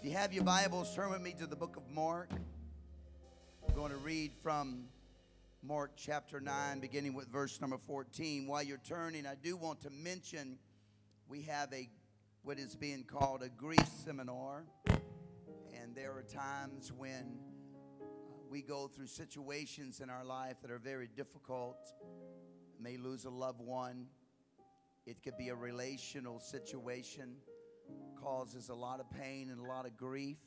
If you have your Bibles, turn with me to the book of Mark. I'm going to read from Mark chapter 9, beginning with verse number 14. While you're turning, I do want to mention we have a what is being called a grief seminar. And there are times when uh, we go through situations in our life that are very difficult. May lose a loved one. It could be a relational situation causes a lot of pain and a lot of grief.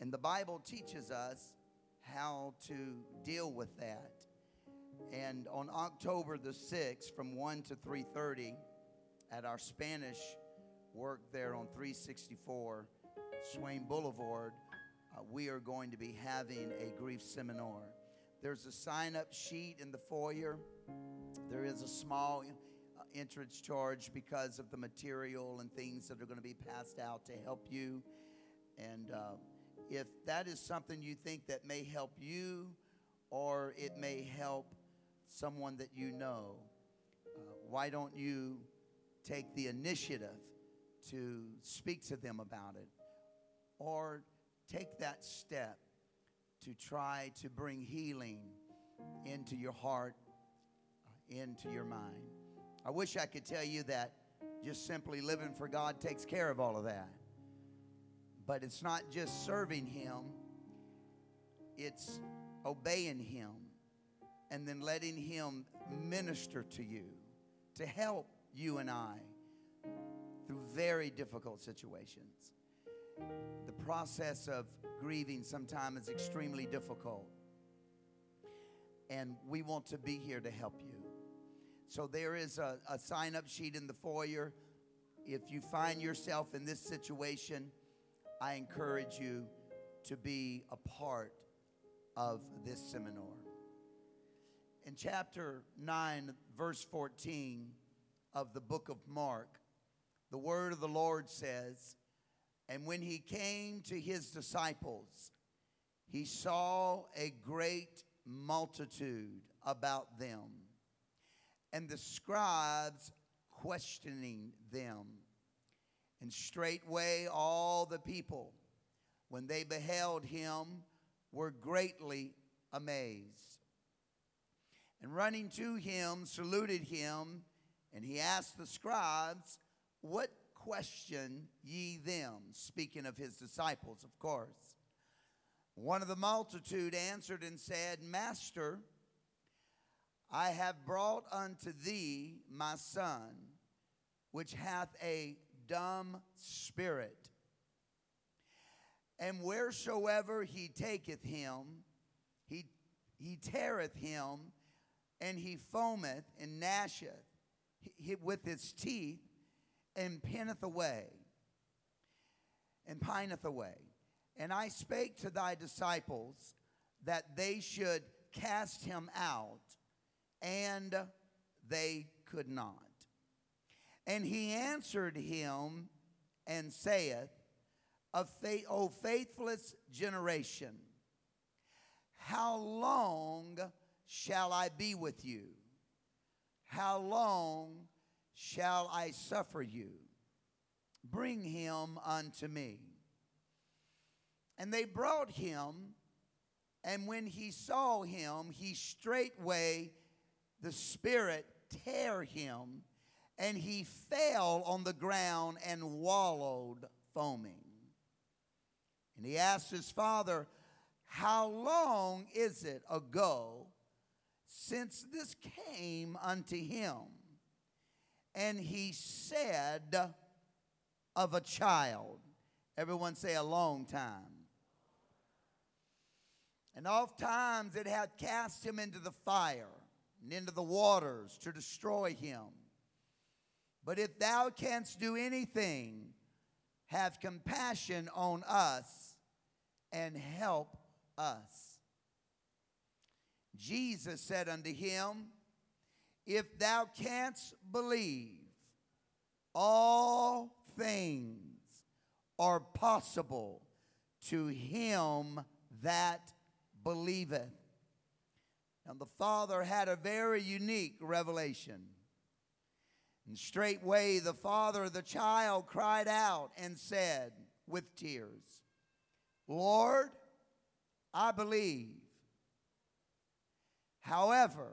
And the Bible teaches us how to deal with that. And on October the 6th from 1 to 3:30 at our Spanish work there on 364 Swain Boulevard, uh, we are going to be having a grief seminar. There's a sign up sheet in the foyer. There is a small entrance charge because of the material and things that are going to be passed out to help you. And uh, if that is something you think that may help you or it may help someone that you know, uh, why don't you take the initiative to speak to them about it or take that step to try to bring healing into your heart, uh, into your mind? I wish I could tell you that just simply living for God takes care of all of that. But it's not just serving Him, it's obeying Him and then letting Him minister to you to help you and I through very difficult situations. The process of grieving sometimes is extremely difficult. And we want to be here to help you. So there is a, a sign up sheet in the foyer. If you find yourself in this situation, I encourage you to be a part of this seminar. In chapter 9, verse 14 of the book of Mark, the word of the Lord says, And when he came to his disciples, he saw a great multitude about them and the scribes questioning them. And straightway all the people, when they beheld him, were greatly amazed. And running to him, saluted him, and he asked the scribes, What question ye them? Speaking of his disciples, of course. One of the multitude answered and said, Master, I have brought unto thee my son, which hath a dumb spirit. And wheresoever he taketh him, he, he teareth him, and he foameth and gnasheth with his teeth, and pinneth away, and pineth away. And I spake to thy disciples that they should cast him out and they could not. And he answered him and saith, O faithless generation, how long shall I be with you? How long shall I suffer you? Bring him unto me. And they brought him, and when he saw him, he straightway the Spirit tear him, and he fell on the ground and wallowed, foaming. And he asked his father, How long is it ago since this came unto him? And he said, Of a child. Everyone say a long time. And oft times it had cast him into the fire and into the waters to destroy him. But if thou canst do anything, have compassion on us and help us. Jesus said unto him, If thou canst believe, all things are possible to him that believeth. And the father had a very unique revelation. And straightway the father of the child cried out and said, with tears, Lord, I believe. However,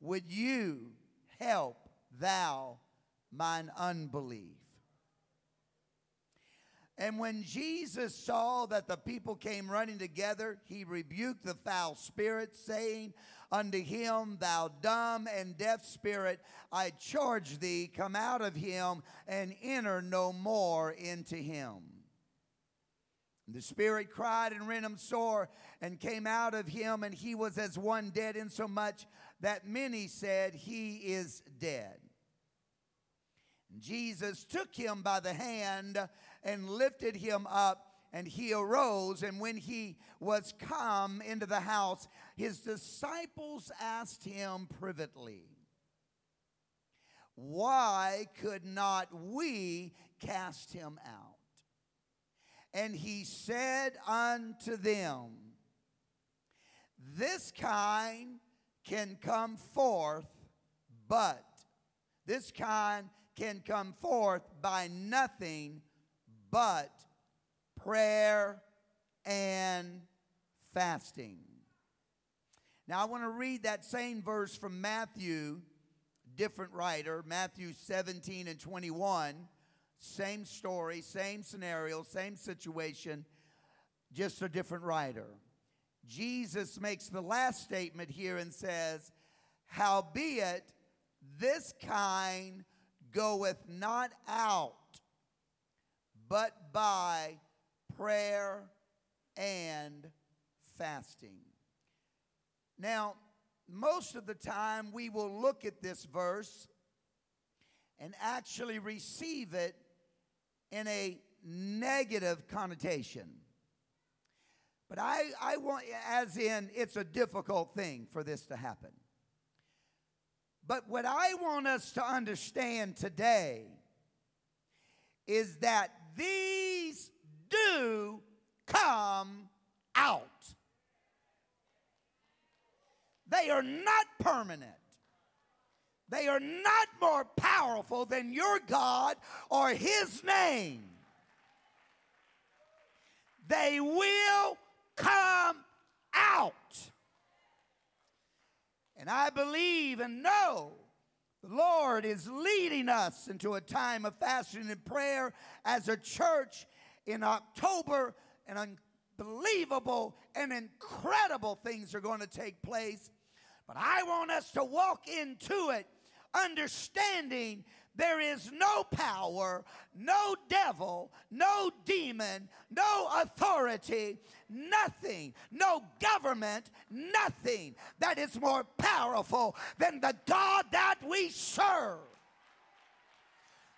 would you help thou mine unbelief? And when Jesus saw that the people came running together, he rebuked the foul spirit, saying unto him, Thou dumb and deaf spirit, I charge thee, come out of him and enter no more into him. The spirit cried and rent him sore and came out of him, and he was as one dead, insomuch that many said, He is dead. Jesus took him by the hand and lifted him up, and he arose. And when he was come into the house, his disciples asked him privately, Why could not we cast him out? And he said unto them, This kind can come forth, but this kind can come forth by nothing but prayer and fasting. Now, I want to read that same verse from Matthew, different writer, Matthew 17 and 21. Same story, same scenario, same situation, just a different writer. Jesus makes the last statement here and says, Howbeit, this kind goeth not out but by prayer and fasting. Now, most of the time we will look at this verse and actually receive it in a negative connotation. But I, I want, as in, it's a difficult thing for this to happen. But what I want us to understand today is that these do come out. They are not permanent. They are not more powerful than your God or His name. They will come out. And I believe and know the Lord is leading us into a time of fasting and prayer as a church in October, and unbelievable and incredible things are going to take place. But I want us to walk into it understanding there is no power, no devil, no demon, no authority, nothing, no government, nothing that is more powerful than the God that we serve.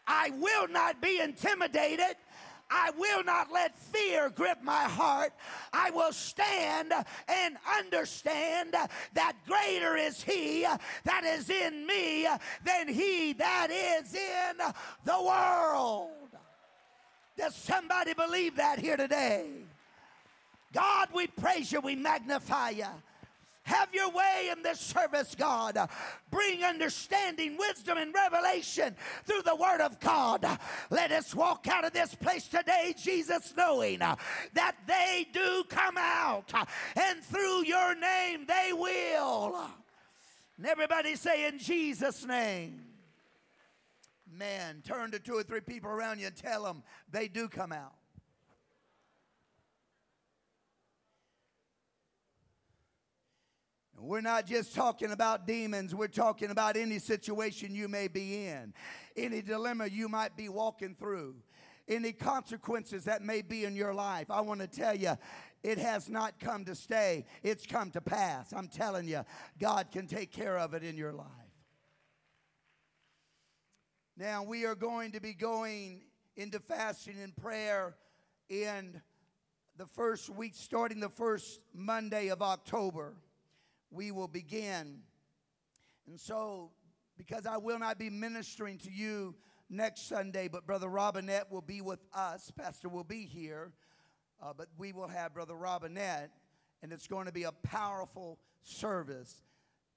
I will not be intimidated. I will not let fear grip my heart. I will stand and understand that greater is He that is in me than He that is in the world. Does somebody believe that here today? God, we praise you, we magnify you. Have your way in this service, God. Bring understanding, wisdom, and revelation through the Word of God. Let us walk out of this place today, Jesus, knowing that they do come out, and through your name they will. And everybody say, In Jesus' name. Man, turn to two or three people around you and tell them they do come out. We're not just talking about demons, we're talking about any situation you may be in, any dilemma you might be walking through, any consequences that may be in your life. I want to tell you, it has not come to stay, it's come to pass. I'm telling you, God can take care of it in your life. Now, we are going to be going into fasting and prayer in the first week, starting the first Monday of October we will begin. And so, because I will not be ministering to you next Sunday, but Brother Robinette will be with us. Pastor will be here, uh, but we will have Brother Robinette, and it's going to be a powerful service.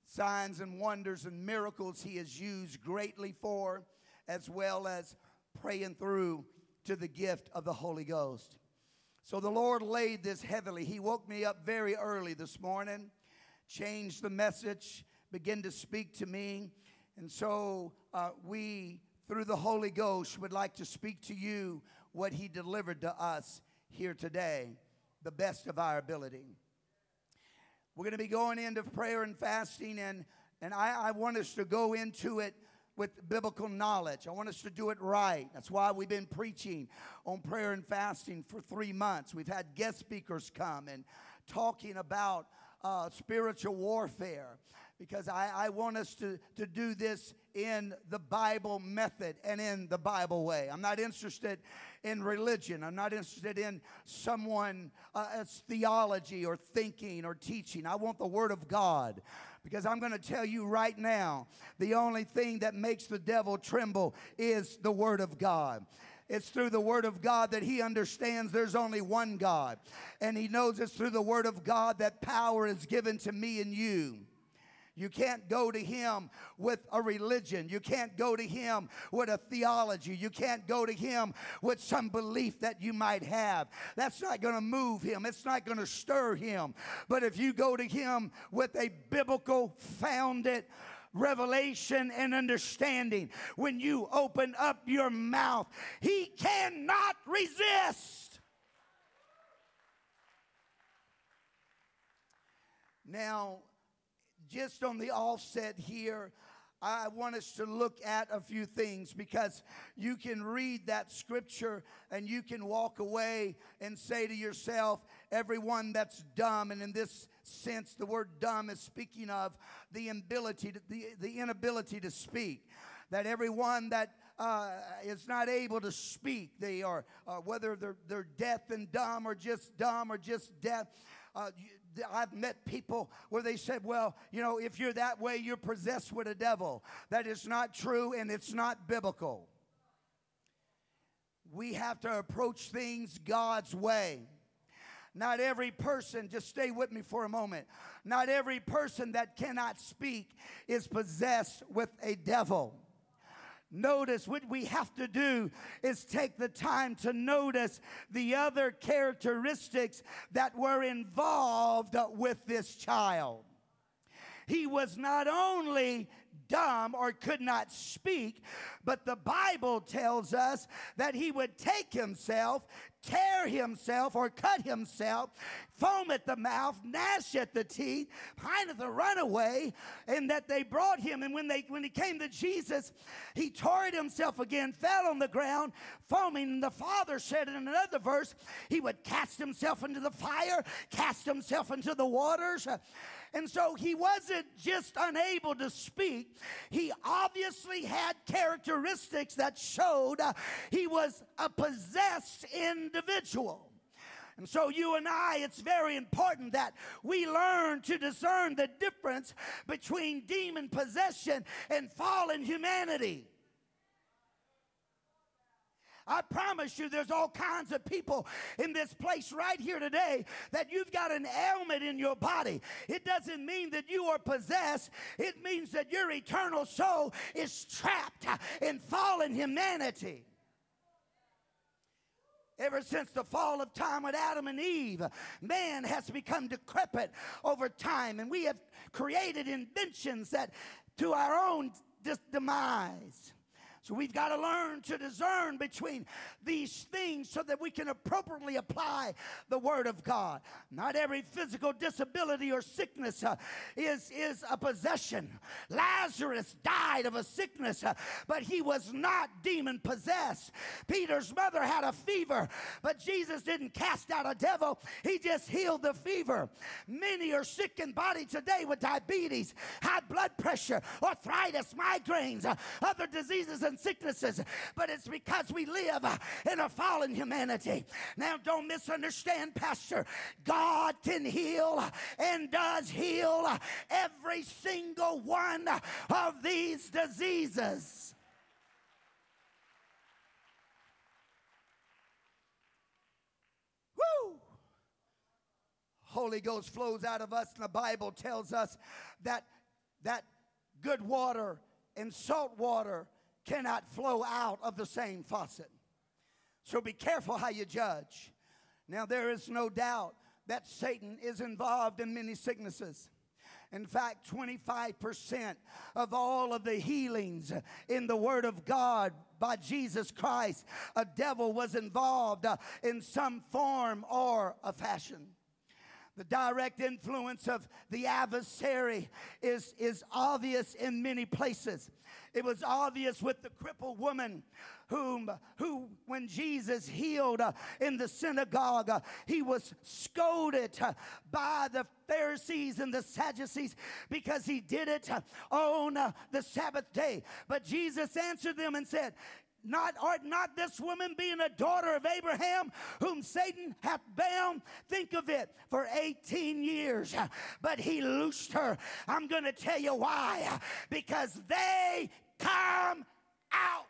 Signs and wonders and miracles he has used greatly for, as well as praying through to the gift of the Holy Ghost. So the Lord laid this heavily. He woke me up very early this morning, changed the message, began to speak to me. And so uh, we, through the Holy Ghost, would like to speak to you what He delivered to us here today, the best of our ability. We're going to be going into prayer and fasting, and, and I, I want us to go into it with biblical knowledge. I want us to do it right. That's why we've been preaching on prayer and fasting for three months. We've had guest speakers come and talking about uh, spiritual warfare because I, I want us to, to do this in the Bible method and in the Bible way. I'm not interested in religion. I'm not interested in someone uh, theology or thinking or teaching. I want the Word of God because I'm going to tell you right now the only thing that makes the devil tremble is the Word of God. It's through the Word of God that he understands there's only one God. And he knows it's through the Word of God that power is given to me and you. You can't go to him with a religion. You can't go to him with a theology. You can't go to him with some belief that you might have. That's not going to move him, it's not going to stir him. But if you go to him with a biblical founded, revelation and understanding. When you open up your mouth, he cannot resist. Now, just on the offset here, I want us to look at a few things because you can read that scripture and you can walk away and say to yourself, everyone that's dumb, and in this sense, the word dumb is speaking of the inability to, the, the inability to speak. That everyone that uh, is not able to speak, they are, uh, whether they're, they're deaf and dumb or just dumb or just deaf. Uh, I've met people where they said, well, you know, if you're that way, you're possessed with a devil. That is not true and it's not biblical. We have to approach things God's way. Not every person, just stay with me for a moment. Not every person that cannot speak is possessed with a devil. Notice what we have to do is take the time to notice the other characteristics that were involved with this child. He was not only dumb or could not speak, but the Bible tells us that he would take himself, tear himself or cut himself, foam at the mouth, gnash at the teeth, pine at the runaway, and that they brought him. And when they when he came to Jesus, he tore it himself again, fell on the ground, foaming. And the Father said in another verse, he would cast himself into the fire, cast himself into the waters. And so he wasn't just unable to speak, he obviously had characteristics that showed uh, he was a possessed individual. And so, you and I, it's very important that we learn to discern the difference between demon possession and fallen humanity. I promise you, there's all kinds of people in this place right here today that you've got an ailment in your body. It doesn't mean that you are possessed, it means that your eternal soul is trapped in fallen humanity. Ever since the fall of time with Adam and Eve, man has become decrepit over time, and we have created inventions that to our own demise. So we've got to learn to discern between these things so that we can appropriately apply the Word of God. Not every physical disability or sickness uh, is, is a possession. Lazarus died of a sickness, uh, but he was not demon possessed. Peter's mother had a fever, but Jesus didn't cast out a devil, he just healed the fever. Many are sick in body today with diabetes, high blood pressure, arthritis, migraines, uh, other diseases and and sicknesses, but it's because we live uh, in a fallen humanity. Now, don't misunderstand, Pastor. God can heal and does heal every single one of these diseases. Woo! Holy Ghost flows out of us, and the Bible tells us that that good water and salt water cannot flow out of the same faucet. So be careful how you judge. Now, there is no doubt that Satan is involved in many sicknesses. In fact, 25% of all of the healings in the Word of God by Jesus Christ, a devil was involved uh, in some form or a fashion. The direct influence of the adversary is, is obvious in many places. It was obvious with the crippled woman whom who when Jesus healed uh, in the synagogue uh, he was scolded uh, by the Pharisees and the Sadducees because he did it on the Sabbath day but Jesus answered them and said not art not this woman being a daughter of Abraham, whom Satan hath bound? Think of it for 18 years, but he loosed her. I'm going to tell you why. Because they come out.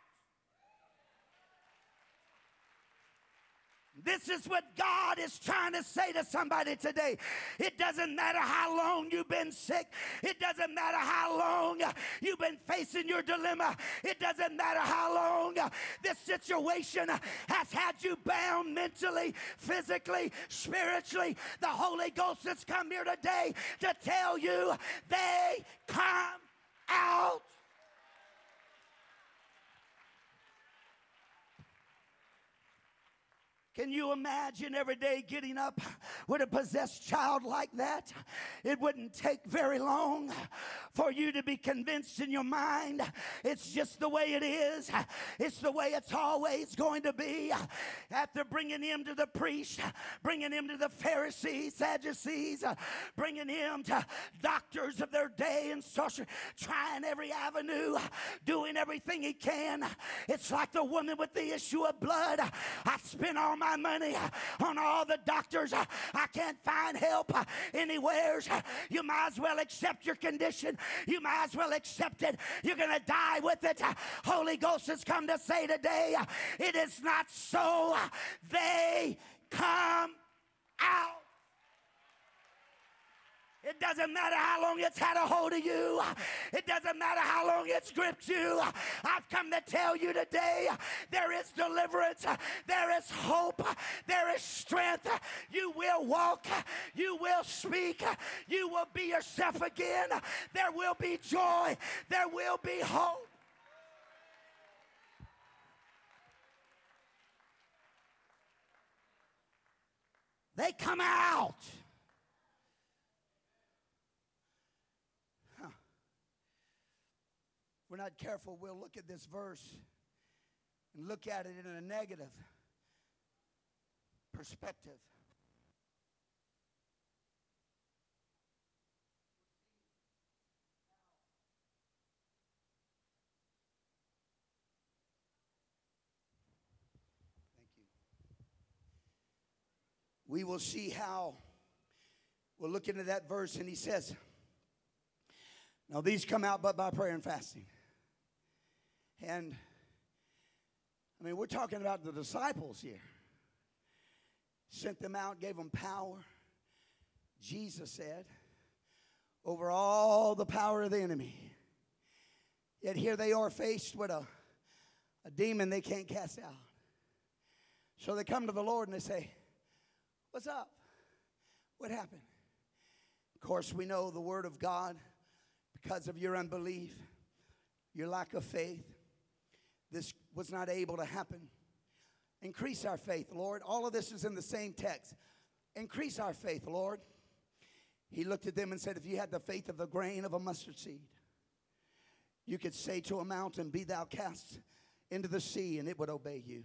This is what God is trying to say to somebody today. It doesn't matter how long you've been sick. It doesn't matter how long you've been facing your dilemma. It doesn't matter how long this situation has had you bound mentally, physically, spiritually. The Holy Ghost has come here today to tell you they come out. Can you imagine every day getting up with a possessed child like that? It wouldn't take very long for you to be convinced in your mind it's just the way it is. It's the way it's always going to be. After bringing him to the priest, bringing him to the Pharisees, Sadducees, bringing him to doctors of their day and sorcery, trying every avenue, doing everything he can. It's like the woman with the issue of blood. I spent all my money on all the doctors. I can't find help anywhere. You might as well accept your condition. You might as well accept it. You're going to die with it. Holy Ghost has come to say today, it is not so. They come out. It doesn't matter how long it's had a hold of you. It doesn't matter how long it's gripped you. I've come to tell you today there is deliverance, there is hope, there is strength. You will walk, you will speak, you will be yourself again. There will be joy, there will be hope. They come out. We're not careful, we'll look at this verse and look at it in a negative perspective. Thank you. We will see how we'll look into that verse, and he says, Now these come out but by prayer and fasting. And I mean, we're talking about the disciples here. Sent them out, gave them power. Jesus said, over all the power of the enemy. Yet here they are faced with a, a demon they can't cast out. So they come to the Lord and they say, What's up? What happened? Of course, we know the Word of God because of your unbelief, your lack of faith this was not able to happen. Increase our faith, Lord. All of this is in the same text. Increase our faith, Lord. He looked at them and said, If you had the faith of the grain of a mustard seed, you could say to a mountain, Be thou cast into the sea, and it would obey you.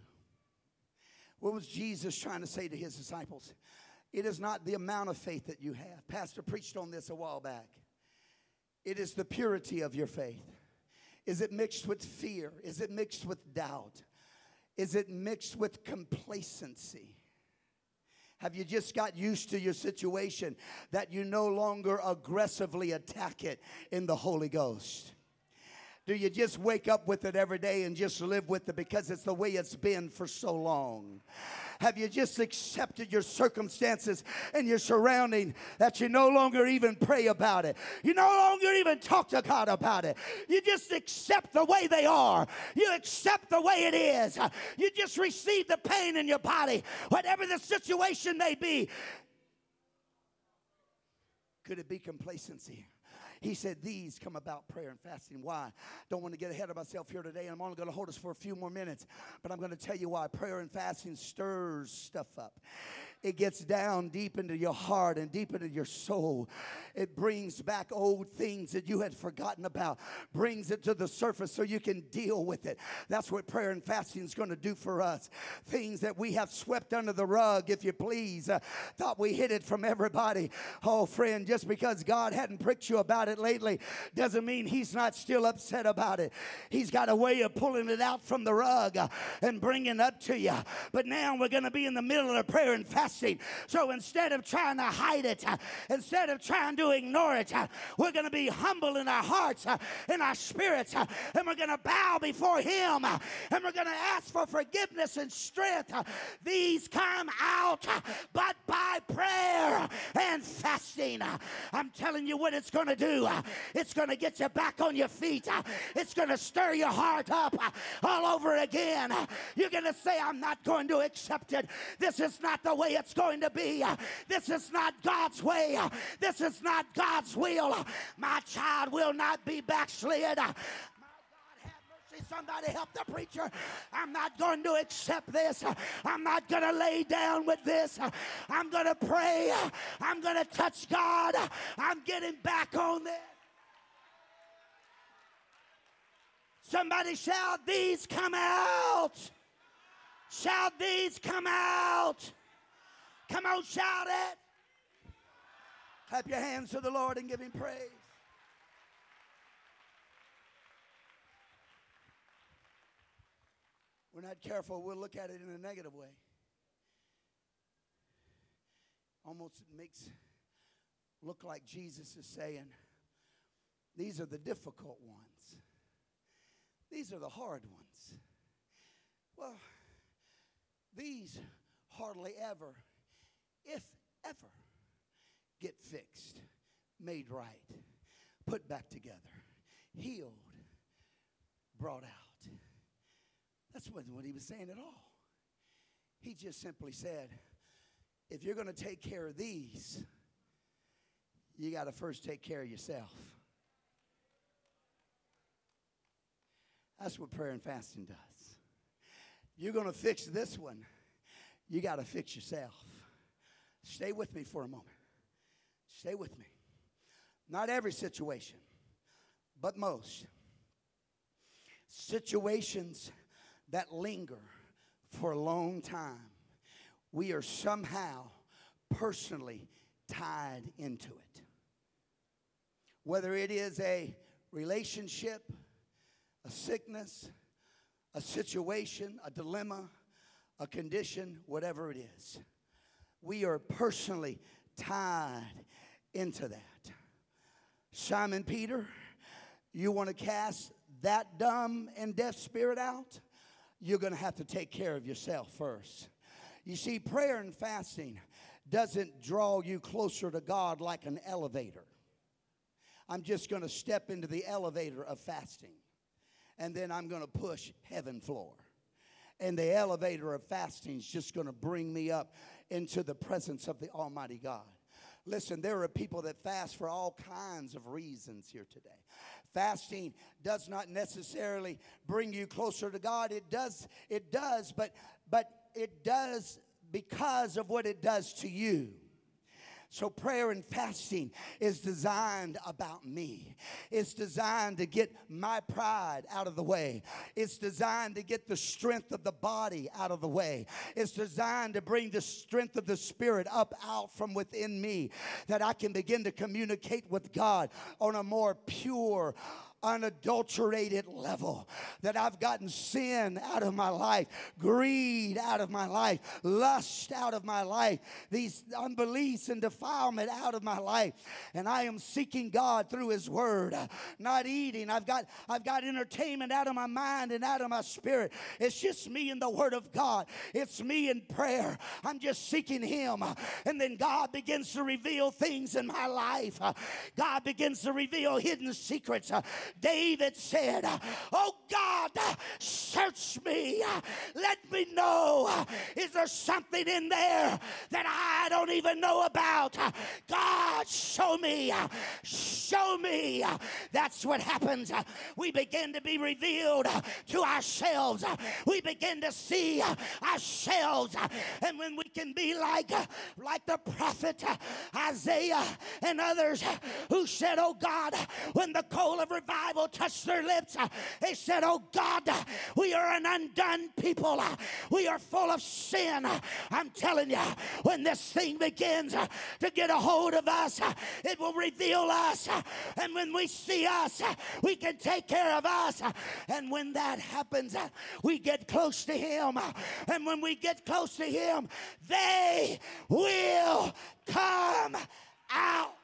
What was Jesus trying to say to his disciples? It is not the amount of faith that you have. Pastor preached on this a while back. It is the purity of your faith. Is it mixed with fear? Is it mixed with doubt? Is it mixed with complacency? Have you just got used to your situation that you no longer aggressively attack it in the Holy Ghost? Do you just wake up with it every day and just live with it because it's the way it's been for so long? Have you just accepted your circumstances and your surrounding that you no longer even pray about it? You no longer even talk to God about it. You just accept the way they are. You accept the way it is. You just receive the pain in your body, whatever the situation may be. Could it be complacency? He said, These come about prayer and fasting. Why? Don't want to get ahead of myself here today, and I'm only going to hold us for a few more minutes, but I'm going to tell you why. Prayer and fasting stirs stuff up. It gets down deep into your heart and deep into your soul. It brings back old things that you had forgotten about, brings it to the surface so you can deal with it. That's what prayer and fasting is going to do for us. Things that we have swept under the rug, if you please, uh, thought we hid it from everybody. Oh, friend, just because God hadn't pricked you about it lately doesn't mean He's not still upset about it. He's got a way of pulling it out from the rug uh, and bringing it up to you. But now we're going to be in the middle of prayer and fasting fasting. So instead of trying to hide it, uh, instead of trying to ignore it, uh, we're going to be humble in our hearts, uh, in our spirits, uh, and we're going to bow before Him, uh, and we're going to ask for forgiveness and strength. Uh, these come out, but by prayer and fasting. I'm telling you what it's going to do. It's going to get you back on your feet. It's going to stir your heart up all over again. You're going to say, I'm not going to accept it. This is not the way it's going to be. This is not God's way. This is not God's will. My child will not be backslid. My God, have mercy. Somebody help the preacher. I'm not going to accept this. I'm not going to lay down with this. I'm going to pray. I'm going to touch God. I'm getting back on this. Somebody shout, These come out. Shout, These come out. Come on, shout it. Clap your hands to the Lord and give him praise. We're not careful, we'll look at it in a negative way. Almost makes look like Jesus is saying, These are the difficult ones. These are the hard ones. Well, these hardly ever if ever, get fixed, made right, put back together, healed, brought out. That's wasn't what he was saying at all. He just simply said, if you're going to take care of these, you got to first take care of yourself. That's what prayer and fasting does. You're going to fix this one, you got to fix yourself. Stay with me for a moment. Stay with me. Not every situation, but most. Situations that linger for a long time, we are somehow personally tied into it. Whether it is a relationship, a sickness, a situation, a dilemma, a condition, whatever it is we are personally tied into that. Simon Peter, you want to cast that dumb and deaf spirit out? You're going to have to take care of yourself first. You see, prayer and fasting doesn't draw you closer to God like an elevator. I'm just going to step into the elevator of fasting, and then I'm going to push heaven floor. And the elevator of fasting is just going to bring me up into the presence of the Almighty God. Listen, there are people that fast for all kinds of reasons here today. Fasting does not necessarily bring you closer to God. It does, it does, but but it does because of what it does to you. So, prayer and fasting is designed about me. It's designed to get my pride out of the way. It's designed to get the strength of the body out of the way. It's designed to bring the strength of the spirit up out from within me that I can begin to communicate with God on a more pure, unadulterated level. That I've gotten sin out of my life, greed out of my life, lust out of my life, these unbeliefs and defilement out of my life. And I am seeking God through His Word, not eating. I've got, I've got entertainment out of my mind and out of my spirit. It's just me and the Word of God. It's me in prayer. I'm just seeking Him. And then God begins to reveal things in my life. God begins to reveal hidden secrets. David said, Oh God, search me. Let me know. Is there something in there that I don't even know about? God, show me. Show me. That's what happens. We begin to be revealed to ourselves. We begin to see ourselves. And when we can be like, like the prophet Isaiah and others who said, Oh God, when the coal of revival touched their lips, they said, Oh God, we are an undone people. We are full of sin. I'm telling you, when this thing begins to get a hold of us, it will reveal us. And when we see us, we can take care of us. And when that happens, we get close to Him. And when we get close to Him, they will come out.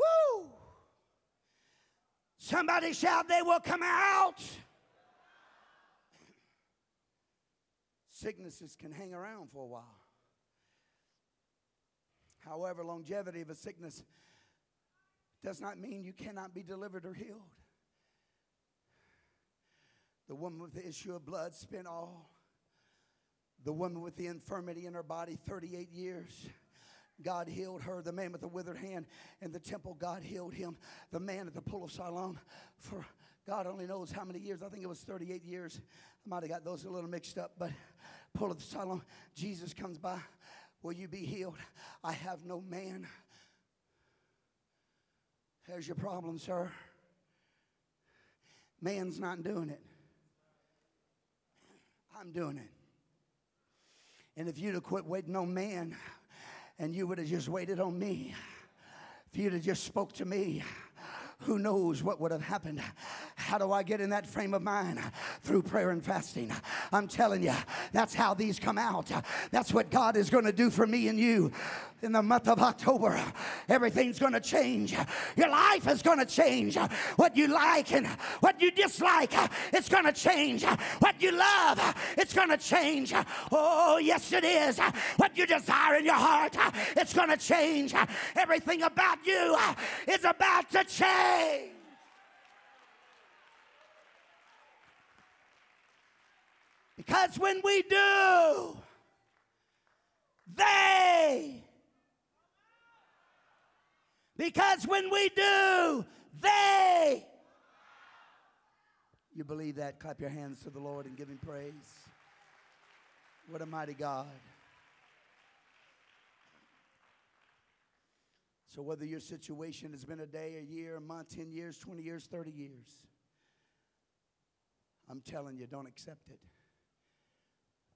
Woo! Somebody shout, they will come out. Sicknesses can hang around for a while. However, longevity of a sickness does not mean you cannot be delivered or healed. The woman with the issue of blood spent all. The woman with the infirmity in her body 38 years. God healed her. The man with the withered hand in the temple, God healed him. The man at the pool of Siloam, for God only knows how many years. I think it was 38 years. I might have got those a little mixed up, but pool of Siloam, Jesus comes by. Will you be healed? I have no man. There's your problem, sir. Man's not doing it. I'm doing it. And if you'd have quit waiting on man and you would have just waited on me, if you'd have just spoke to me, who knows what would have happened. How do I get in that frame of mind? Through prayer and fasting. I'm telling you, that's how these come out. That's what God is going to do for me and you in the month of October. Everything's going to change. Your life is going to change. What you like and what you dislike, it's going to change. What you love, it's going to change. Oh, yes, it is. What you desire in your heart, it's going to change. Everything about you is about to change. Because when we do, they. Because when we do, they. You believe that? Clap your hands to the Lord and give Him praise. What a mighty God. So, whether your situation has been a day, a year, a month, 10 years, 20 years, 30 years, I'm telling you, don't accept it.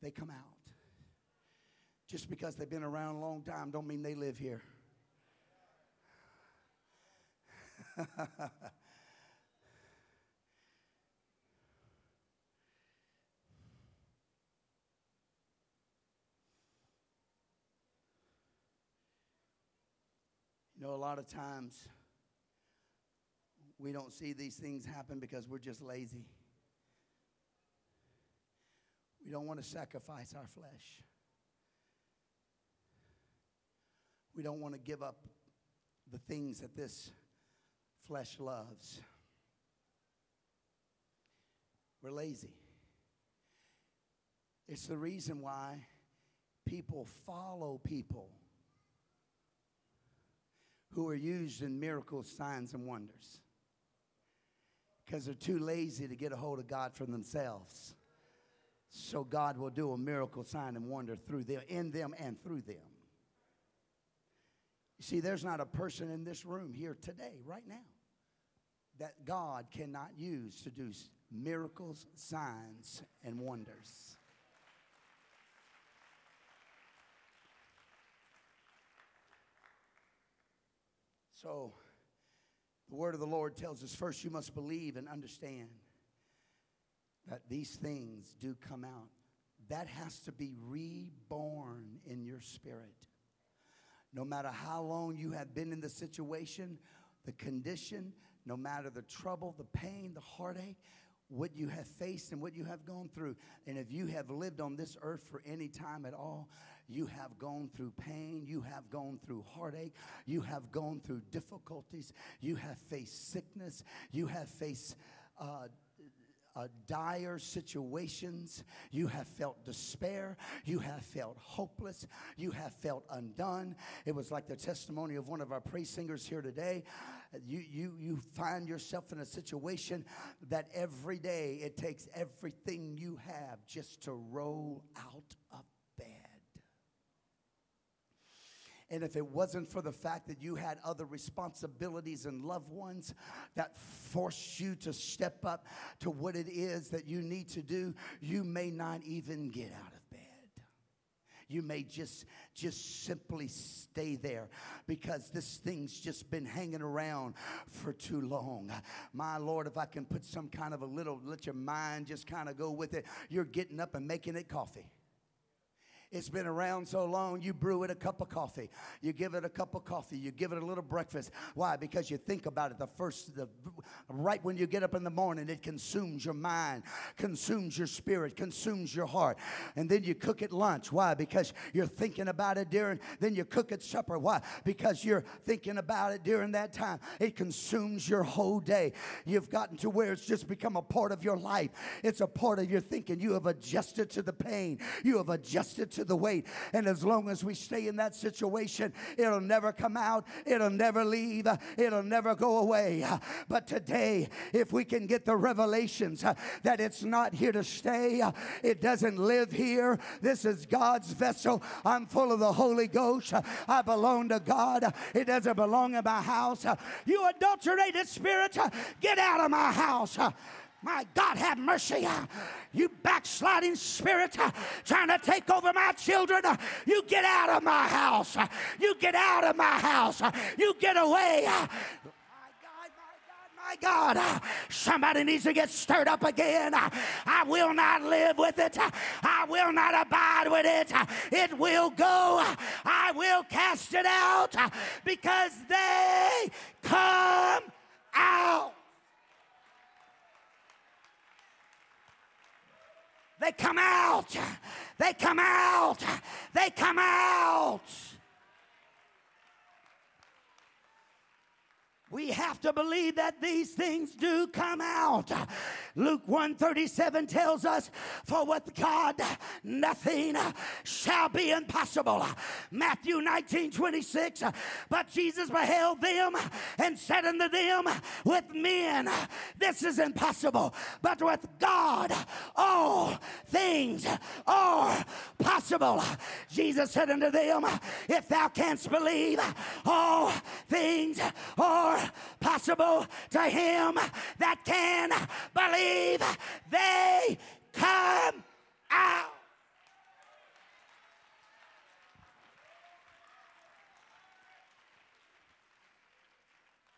They come out. Just because they've been around a long time don't mean they live here. You know, a lot of times we don't see these things happen because we're just lazy. We don't want to sacrifice our flesh. We don't want to give up the things that this flesh loves. We're lazy. It's the reason why people follow people who are used in miracles, signs, and wonders because they're too lazy to get a hold of God for themselves. So God will do a miracle, sign, and wonder through them, in them and through them. You see, there's not a person in this room here today, right now, that God cannot use to do miracles, signs, and wonders. So, the word of the Lord tells us first, you must believe and understand that these things do come out. That has to be reborn in your spirit. No matter how long you have been in the situation, the condition, no matter the trouble, the pain, the heartache, what you have faced and what you have gone through. And if you have lived on this earth for any time at all, you have gone through pain, you have gone through heartache, you have gone through difficulties, you have faced sickness, you have faced uh, uh, dire situations. You have felt despair. You have felt hopeless. You have felt undone. It was like the testimony of one of our praise singers here today. You, you, you find yourself in a situation that every day it takes everything you have just to roll out of And if it wasn't for the fact that you had other responsibilities and loved ones that forced you to step up to what it is that you need to do, you may not even get out of bed. You may just just simply stay there because this thing's just been hanging around for too long. My Lord, if I can put some kind of a little, let your mind just kind of go with it, you're getting up and making it coffee. It's been around so long, you brew it a cup of coffee. You give it a cup of coffee. You give it a little breakfast. Why? Because you think about it the first, the, right when you get up in the morning, it consumes your mind, consumes your spirit, consumes your heart. And then you cook it lunch. Why? Because you're thinking about it during, then you cook it supper. Why? Because you're thinking about it during that time. It consumes your whole day. You've gotten to where it's just become a part of your life. It's a part of your thinking. You have adjusted to the pain. You have adjusted to the weight. And as long as we stay in that situation, it'll never come out, it'll never leave, it'll never go away. But today, if we can get the revelations that it's not here to stay, it doesn't live here. This is God's vessel. I'm full of the Holy Ghost. I belong to God. It doesn't belong in my house. You adulterated spirit, get out of my house. My God, have mercy. You backsliding spirit trying to take over my children. You get out of my house. You get out of my house. You get away. My God, my God, my God. somebody needs to get stirred up again. I will not live with it. I will not abide with it. It will go. I will cast it out because they come out. They come out. They come out. They come out. We have to believe that these things do come out. Luke 137 tells us, For with God nothing shall be impossible. Matthew 19 26, but Jesus beheld them and said unto them, With men this is impossible, but with God all things are possible. Jesus said unto them, If thou canst believe, all things are possible to him that can believe. They come out.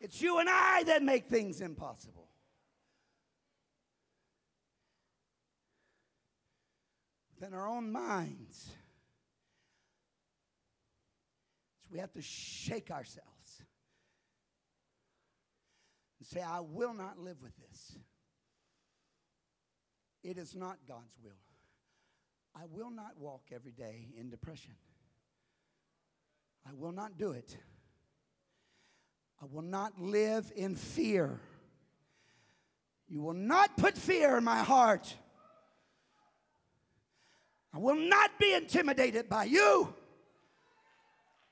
It's you and I that make things impossible. Within our own minds. So we have to shake ourselves say, I will not live with this. It is not God's will. I will not walk every day in depression. I will not do it. I will not live in fear. You will not put fear in my heart. I will not be intimidated by you.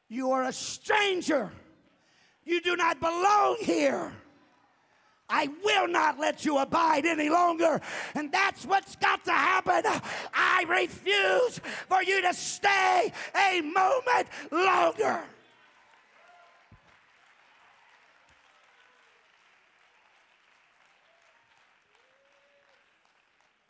You are a stranger. You do not belong here. I will not let you abide any longer. And that's what's got to happen. I refuse for you to stay a moment longer.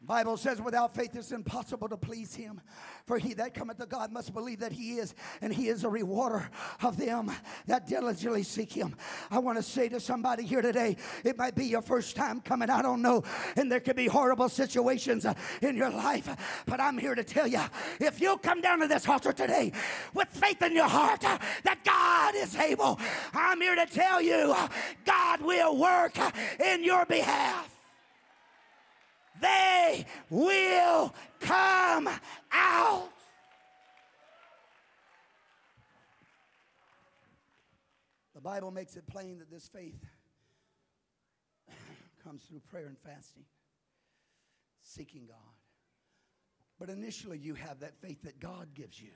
Bible says, without faith it's impossible to please him. For he that cometh to God must believe that he is, and he is a rewarder of them that diligently seek him. I want to say to somebody here today, it might be your first time coming, I don't know, and there could be horrible situations uh, in your life, but I'm here to tell you, if you come down to this altar today with faith in your heart uh, that God is able, I'm here to tell you, uh, God will work in your behalf they will come out. The Bible makes it plain that this faith comes through prayer and fasting, seeking God. But initially, you have that faith that God gives you.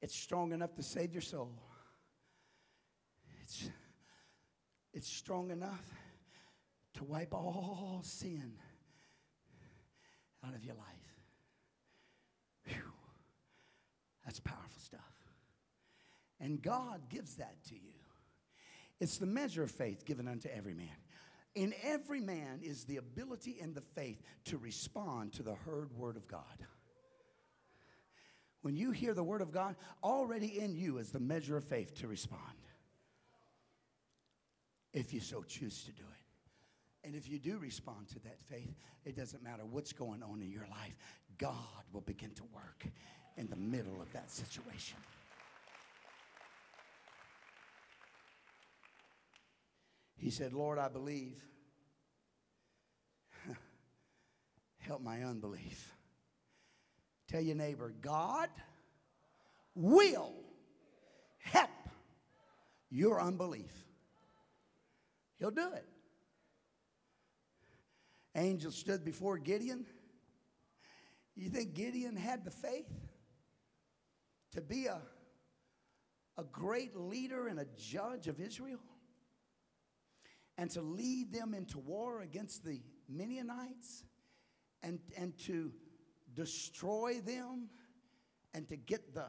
It's strong enough to save your soul. It's, it's strong enough to wipe all sin out of your life. Whew. That's powerful stuff. And God gives that to you. It's the measure of faith given unto every man. In every man is the ability and the faith to respond to the heard word of God. When you hear the word of God, already in you is the measure of faith to respond. If you so choose to do it. And if you do respond to that faith, it doesn't matter what's going on in your life, God will begin to work in the middle of that situation. He said, Lord, I believe. Help my unbelief. Tell your neighbor, God will help your unbelief. He'll do it angel stood before Gideon. You think Gideon had the faith to be a, a great leader and a judge of Israel? And to lead them into war against the Midianites and, and to destroy them and to get the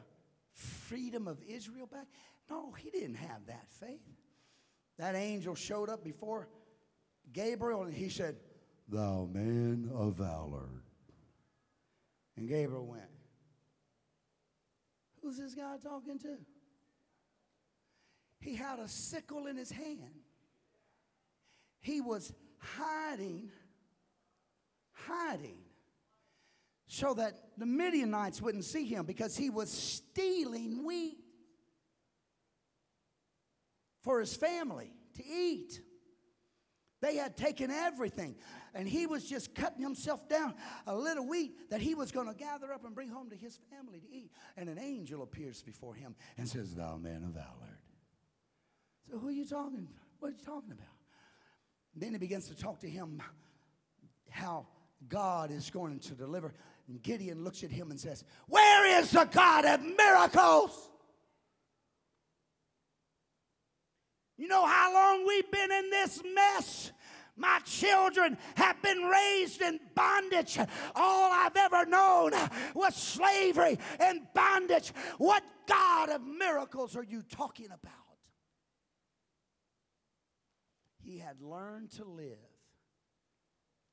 freedom of Israel back? No, he didn't have that faith. That angel showed up before Gabriel and he said, thou man of valor. And Gabriel went, Who's this guy talking to? He had a sickle in his hand. He was hiding, hiding, so that the Midianites wouldn't see him because he was stealing wheat for his family to eat. They had taken everything and he was just cutting himself down a little wheat that he was going to gather up and bring home to his family to eat. And an angel appears before him and says, Thou man of valor. So, who are you talking? What are you talking about? then he begins to talk to him how God is going to deliver. And Gideon looks at him and says, Where is the God of miracles? You know how long we've been in this mess? My children have been raised in bondage. All I've ever known was slavery and bondage. What God of miracles are you talking about? He had learned to live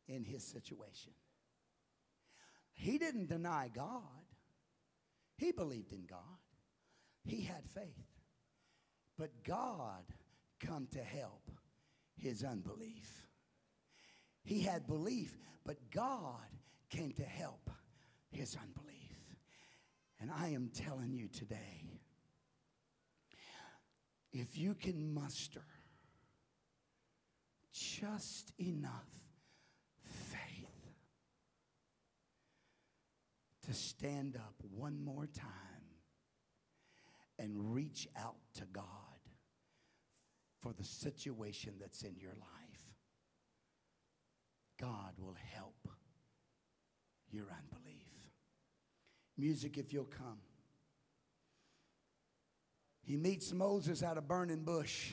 in his situation. He didn't deny God, he believed in God, he had faith. But God come to help his unbelief. He had belief, but God came to help his unbelief. And I am telling you today if you can muster just enough faith to stand up one more time and reach out to God for the situation that's in your life. God will help your unbelief. Music, if you'll come. He meets Moses at a burning bush,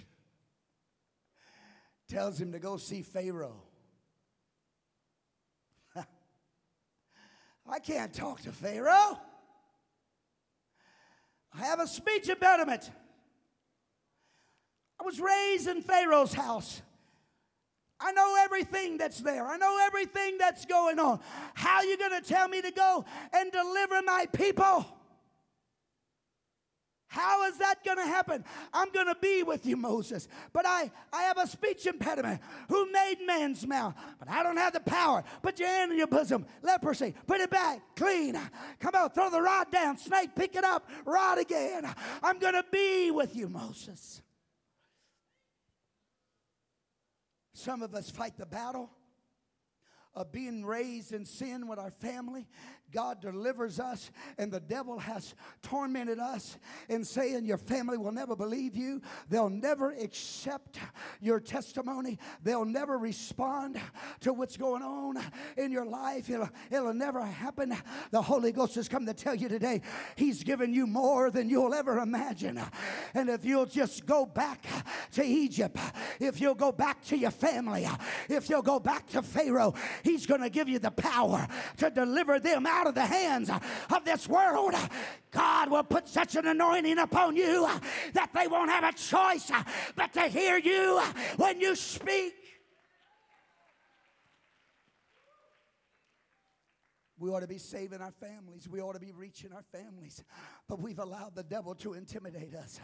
tells him to go see Pharaoh. I can't talk to Pharaoh. I have a speech impediment. I was raised in Pharaoh's house. I know everything that's there. I know everything that's going on. How you going to tell me to go and deliver my people? How is that going to happen? I'm going to be with you, Moses. But I, I have a speech impediment. Who made man's mouth? But I don't have the power. Put your hand in your bosom. Leprosy. Put it back. Clean. Come on. Throw the rod down. Snake. Pick it up. Rod again. I'm going to be with you, Moses. Some of us fight the battle of being raised in sin with our family. God delivers us, and the devil has tormented us in saying your family will never believe you. They'll never accept your testimony. They'll never respond to what's going on in your life. It'll, it'll never happen. The Holy Ghost has come to tell you today He's given you more than you'll ever imagine. And if you'll just go back to Egypt, if you'll go back to your family, if you'll go back to Pharaoh, He's going to give you the power to deliver them out of the hands of this world. God will put such an anointing upon you that they won't have a choice but to hear you when you speak. We ought to be saving our families. We ought to be reaching our families. But we've allowed the devil to intimidate us.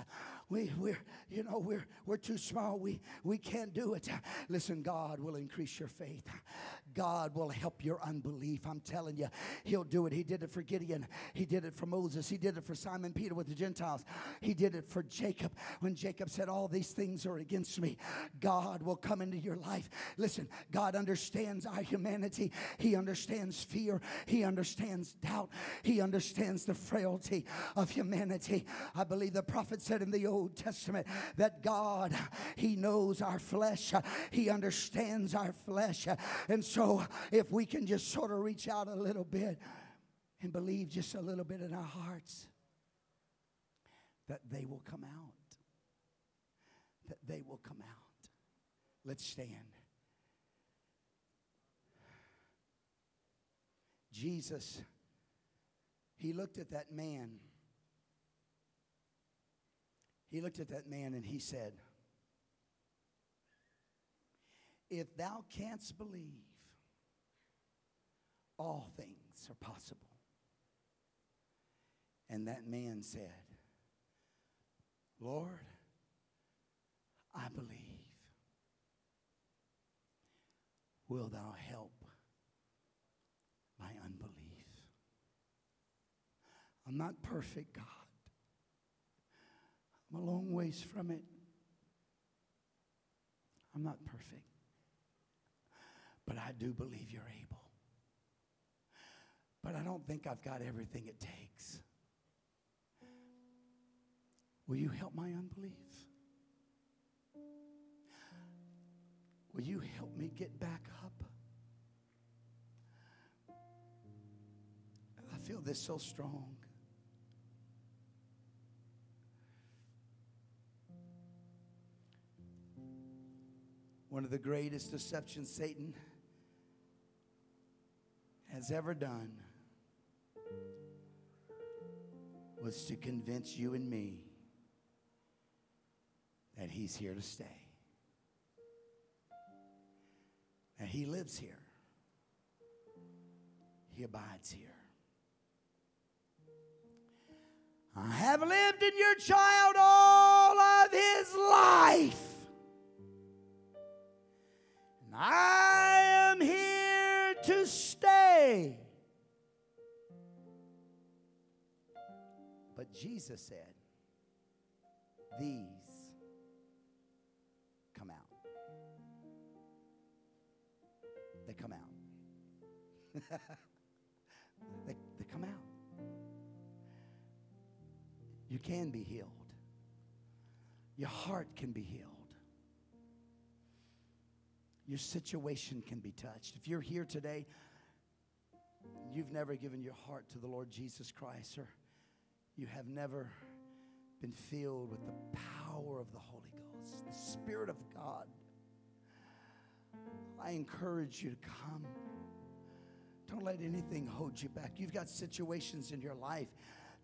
We, we're, you know, we're, we're too small. We, we can't do it. Listen, God will increase your faith. God will help your unbelief. I'm telling you, He'll do it. He did it for Gideon. He did it for Moses. He did it for Simon Peter with the Gentiles. He did it for Jacob. When Jacob said, All these things are against me, God will come into your life. Listen, God understands our humanity. He understands fear. He understands doubt. He understands the frailty of humanity. I believe the prophet said in the Old Testament that God, He knows our flesh. He understands our flesh. And so if we can just sort of reach out a little bit and believe just a little bit in our hearts, that they will come out. That they will come out. Let's stand. Jesus, he looked at that man. He looked at that man and he said, If thou canst believe, all things are possible. And that man said, Lord, I believe. Will thou help my unbelief? I'm not perfect, God. I'm a long ways from it. I'm not perfect. But I do believe you're able. But I don't think I've got everything it takes. Will you help my unbelief? Will you help me get back up? I feel this so strong. One of the greatest deceptions Satan has ever done was to convince you and me that he's here to stay. That he lives here. He abides here. I have lived in your child all of his life. I am here to stay. But Jesus said, These come out. They come out. they, they come out. You can be healed. Your heart can be healed. Your situation can be touched. If you're here today, you've never given your heart to the Lord Jesus Christ, or you have never been filled with the power of the Holy Ghost, the Spirit of God, I encourage you to come. Don't let anything hold you back. You've got situations in your life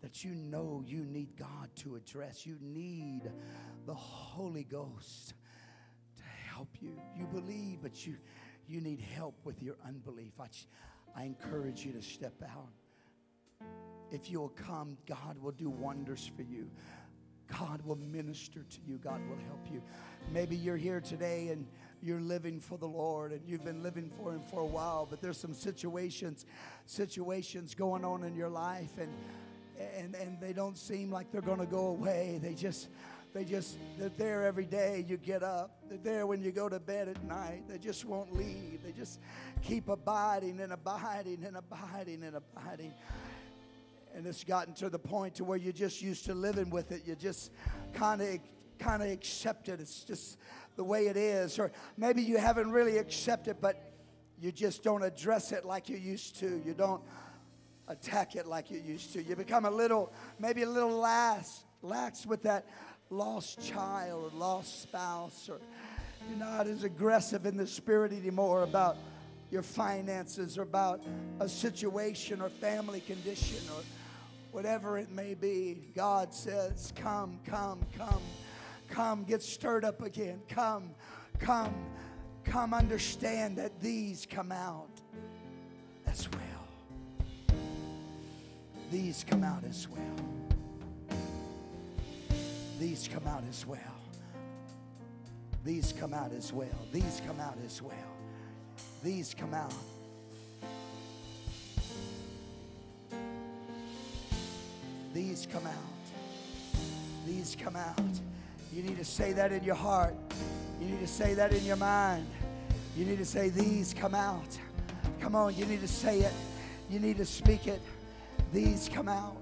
that you know you need God to address. You need the Holy Ghost help you. You believe, but you, you need help with your unbelief. I, I encourage you to step out. If you'll come, God will do wonders for you. God will minister to you. God will help you. Maybe you're here today and you're living for the Lord and you've been living for Him for a while, but there's some situations, situations going on in your life and and, and they don't seem like they're going to go away. They just, they just, they're there every day. You get up. They're there when you go to bed at night. They just won't leave. They just keep abiding and abiding and abiding and abiding. And it's gotten to the point to where you're just used to living with it. You just kind of kind of accept it. It's just the way it is. Or maybe you haven't really accepted, but you just don't address it like you used to. You don't attack it like you used to. You become a little, maybe a little lax, lax with that lost child or lost spouse, or you're not as aggressive in the spirit anymore about your finances or about a situation or family condition or whatever it may be. God says, Come, come, come, come, get stirred up again. Come, come, come, understand that these come out as well these come out as well. These come out as well. These come out as well. These come out as well. These come out. These come out. These come out. You need to say that in your heart. You need to say that in your mind. You need to say, These come out. Come on, you need to say it. You need to speak it these come out.